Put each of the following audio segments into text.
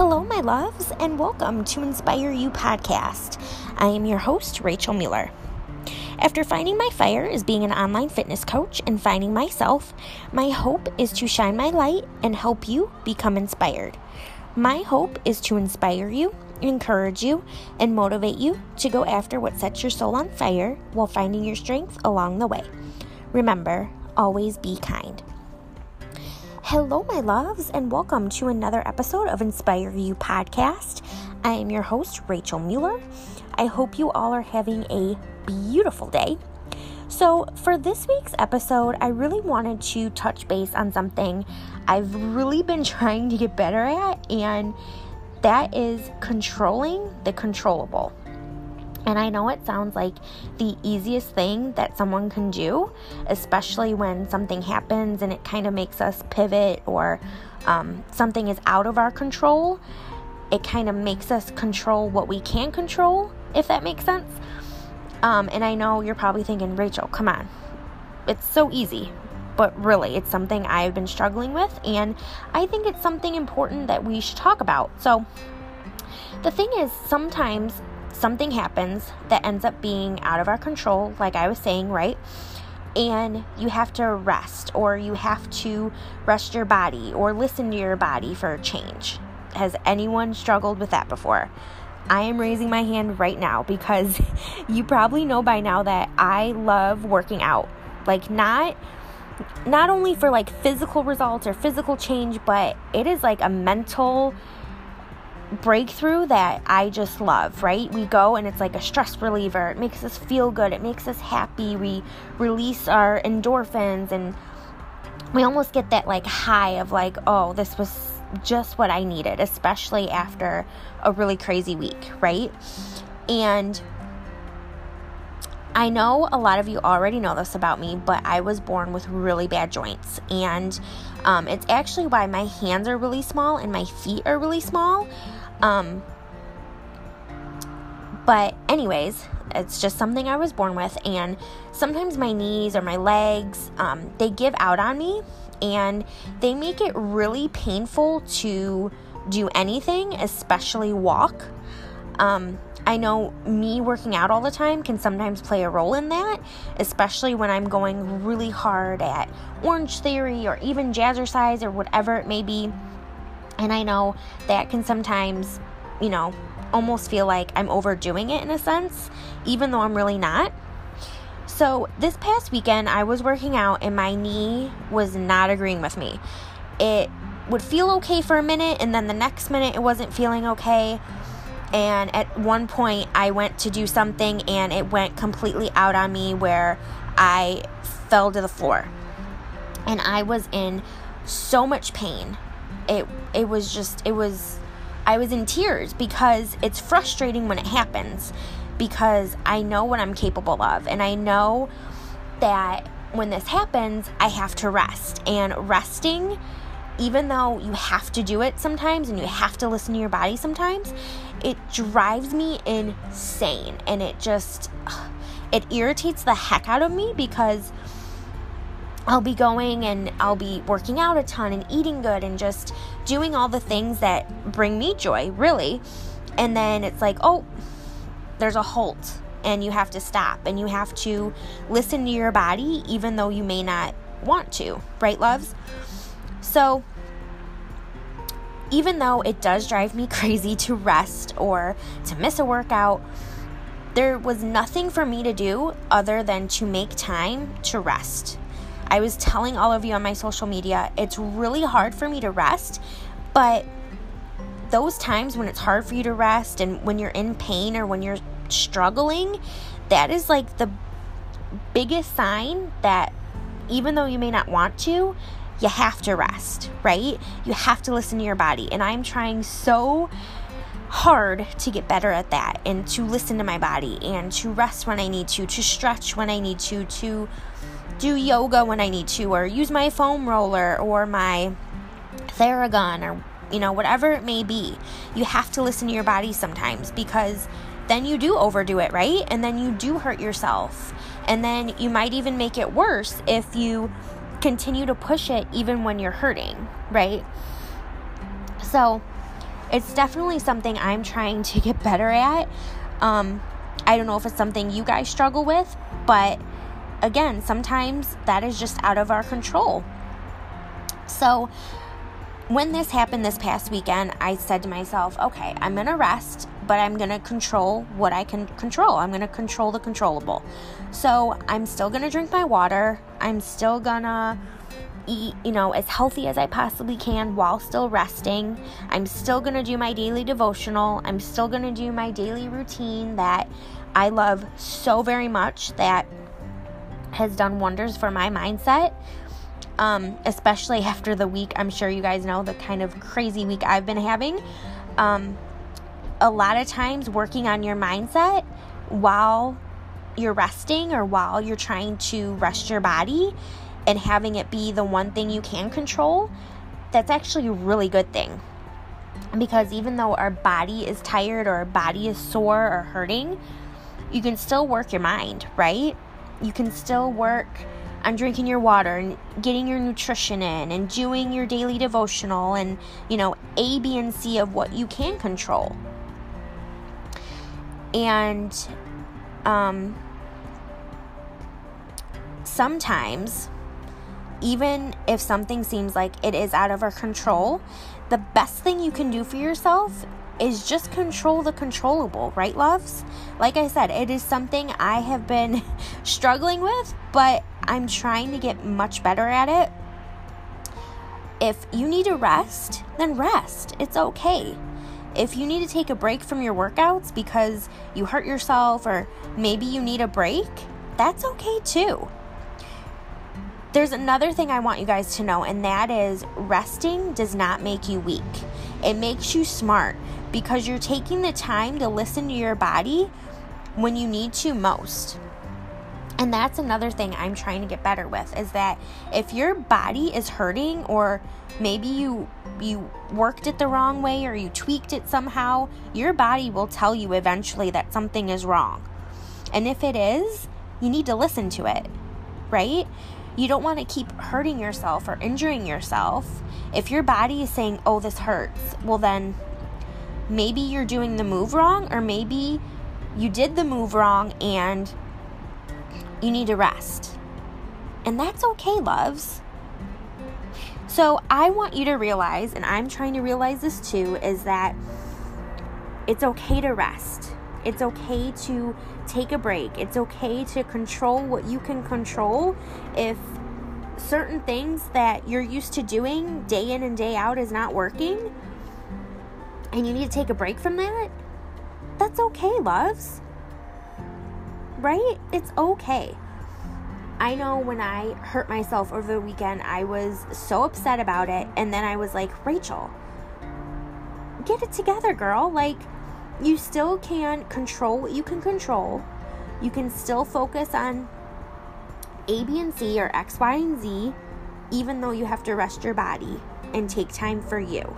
Hello, my loves, and welcome to Inspire You podcast. I am your host, Rachel Mueller. After finding my fire as being an online fitness coach and finding myself, my hope is to shine my light and help you become inspired. My hope is to inspire you, encourage you, and motivate you to go after what sets your soul on fire while finding your strength along the way. Remember, always be kind. Hello, my loves, and welcome to another episode of Inspire You podcast. I am your host, Rachel Mueller. I hope you all are having a beautiful day. So, for this week's episode, I really wanted to touch base on something I've really been trying to get better at, and that is controlling the controllable. And I know it sounds like the easiest thing that someone can do, especially when something happens and it kind of makes us pivot or um, something is out of our control. It kind of makes us control what we can control, if that makes sense. Um, and I know you're probably thinking, Rachel, come on. It's so easy. But really, it's something I've been struggling with, and I think it's something important that we should talk about. So, the thing is, sometimes something happens that ends up being out of our control, like I was saying, right? And you have to rest, or you have to rest your body, or listen to your body for a change. Has anyone struggled with that before? I am raising my hand right now because you probably know by now that I love working out. Like, not not only for like physical results or physical change, but it is like a mental breakthrough that I just love, right? We go and it's like a stress reliever. It makes us feel good. It makes us happy. We release our endorphins and we almost get that like high of like, oh, this was just what I needed, especially after a really crazy week, right? And I know a lot of you already know this about me, but I was born with really bad joints. And um, it's actually why my hands are really small and my feet are really small. Um, but, anyways, it's just something I was born with. And sometimes my knees or my legs, um, they give out on me and they make it really painful to do anything, especially walk. Um, I know me working out all the time can sometimes play a role in that, especially when I'm going really hard at Orange Theory or even Jazzercise or whatever it may be. And I know that can sometimes, you know, almost feel like I'm overdoing it in a sense, even though I'm really not. So, this past weekend, I was working out and my knee was not agreeing with me. It would feel okay for a minute, and then the next minute, it wasn't feeling okay. And at one point, I went to do something and it went completely out on me where I fell to the floor. And I was in so much pain it it was just it was I was in tears because it's frustrating when it happens because I know what I'm capable of and I know that when this happens I have to rest. And resting even though you have to do it sometimes and you have to listen to your body sometimes it drives me insane. And it just it irritates the heck out of me because I'll be going and I'll be working out a ton and eating good and just doing all the things that bring me joy, really. And then it's like, oh, there's a halt and you have to stop and you have to listen to your body even though you may not want to, right, loves? So, even though it does drive me crazy to rest or to miss a workout, there was nothing for me to do other than to make time to rest I was telling all of you on my social media, it's really hard for me to rest, but those times when it's hard for you to rest and when you're in pain or when you're struggling, that is like the biggest sign that even though you may not want to, you have to rest, right? You have to listen to your body. And I'm trying so hard to get better at that and to listen to my body and to rest when I need to, to stretch when I need to, to do yoga when I need to, or use my foam roller or my Theragun or you know, whatever it may be. You have to listen to your body sometimes because then you do overdo it, right? And then you do hurt yourself. And then you might even make it worse if you continue to push it even when you're hurting, right? So, it's definitely something I'm trying to get better at. Um, I don't know if it's something you guys struggle with, but again, sometimes that is just out of our control. So, when this happened this past weekend, I said to myself, okay, I'm going to rest, but I'm going to control what I can control. I'm going to control the controllable. So I'm still going to drink my water. I'm still going to eat, you know, as healthy as I possibly can while still resting. I'm still going to do my daily devotional. I'm still going to do my daily routine that I love so very much that has done wonders for my mindset um, especially after the week. I'm sure you guys know the kind of crazy week I've been having. Um, a lot of times, working on your mindset while you're resting or while you're trying to rest your body and having it be the one thing you can control, that's actually a really good thing. Because even though our body is tired or our body is sore or hurting, you can still work your mind, right? You can still work on drinking your water and getting your nutrition in and doing your daily devotional and, you know, A, B, and C of what you can control. And um, sometimes, even if something seems like it is out of our control, the best thing you can do for yourself is just control the controllable, right, loves? Like I said, it is something I have been struggling with, but I'm trying to get much better at it. If you need to rest, then rest. It's okay. If you need to take a break from your workouts because you hurt yourself or maybe you need a break, that's okay too. There's another thing I want you guys to know, and that is resting does not make you weak. It makes you smart because you're taking the time to listen to your body when you need to most. And that's another thing I'm trying to get better with is that if your body is hurting or maybe you you worked it the wrong way or you tweaked it somehow, your body will tell you eventually that something is wrong. And if it is, you need to listen to it. Right? You don't want to keep hurting yourself or injuring yourself. If your body is saying, "Oh, this hurts." Well, then maybe you're doing the move wrong or maybe you did the move wrong and you need to rest. And that's okay, loves. So I want you to realize, and I'm trying to realize this too, is that it's okay to rest. It's okay to take a break. It's okay to control what you can control. If certain things that you're used to doing day in and day out is not working, and you need to take a break from that, that's okay, loves right? It's okay. I know when I hurt myself over the weekend, I was so upset about it. And then I was like, Rachel, get it together, girl. Like, you still can control what you can control. You can still focus on A, B, and C or X, Y, and Z, even though you have to rest your body and take time for you.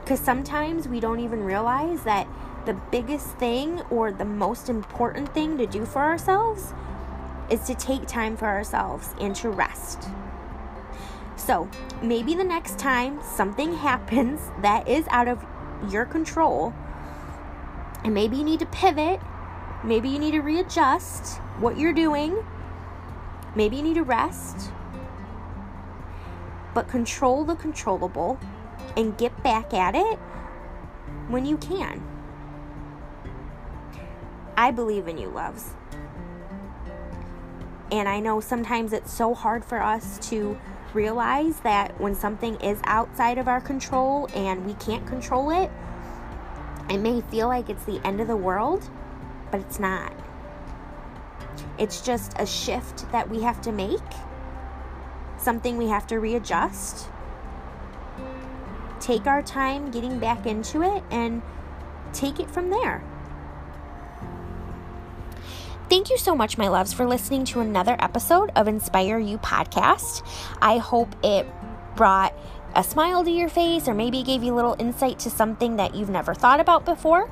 Because sometimes we don't even realize that the biggest thing or the most important thing to do for ourselves is to take time for ourselves and to rest. So, maybe the next time something happens that is out of your control, and maybe you need to pivot, maybe you need to readjust what you're doing, maybe you need to rest, but control the controllable and get back at it when you can. I believe in you, loves. And I know sometimes it's so hard for us to realize that when something is outside of our control and we can't control it, it may feel like it's the end of the world, but it's not. It's just a shift that we have to make, something we have to readjust. Take our time getting back into it and take it from there. Thank you so much, my loves, for listening to another episode of Inspire You podcast. I hope it brought a smile to your face or maybe gave you a little insight to something that you've never thought about before.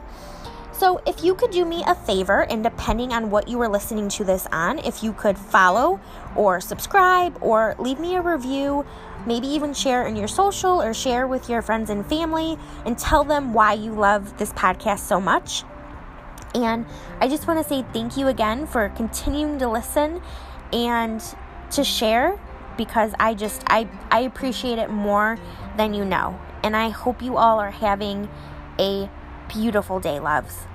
So, if you could do me a favor, and depending on what you were listening to this on, if you could follow or subscribe or leave me a review maybe even share in your social or share with your friends and family and tell them why you love this podcast so much. And I just want to say thank you again for continuing to listen and to share because I just I I appreciate it more than you know. And I hope you all are having a beautiful day, loves.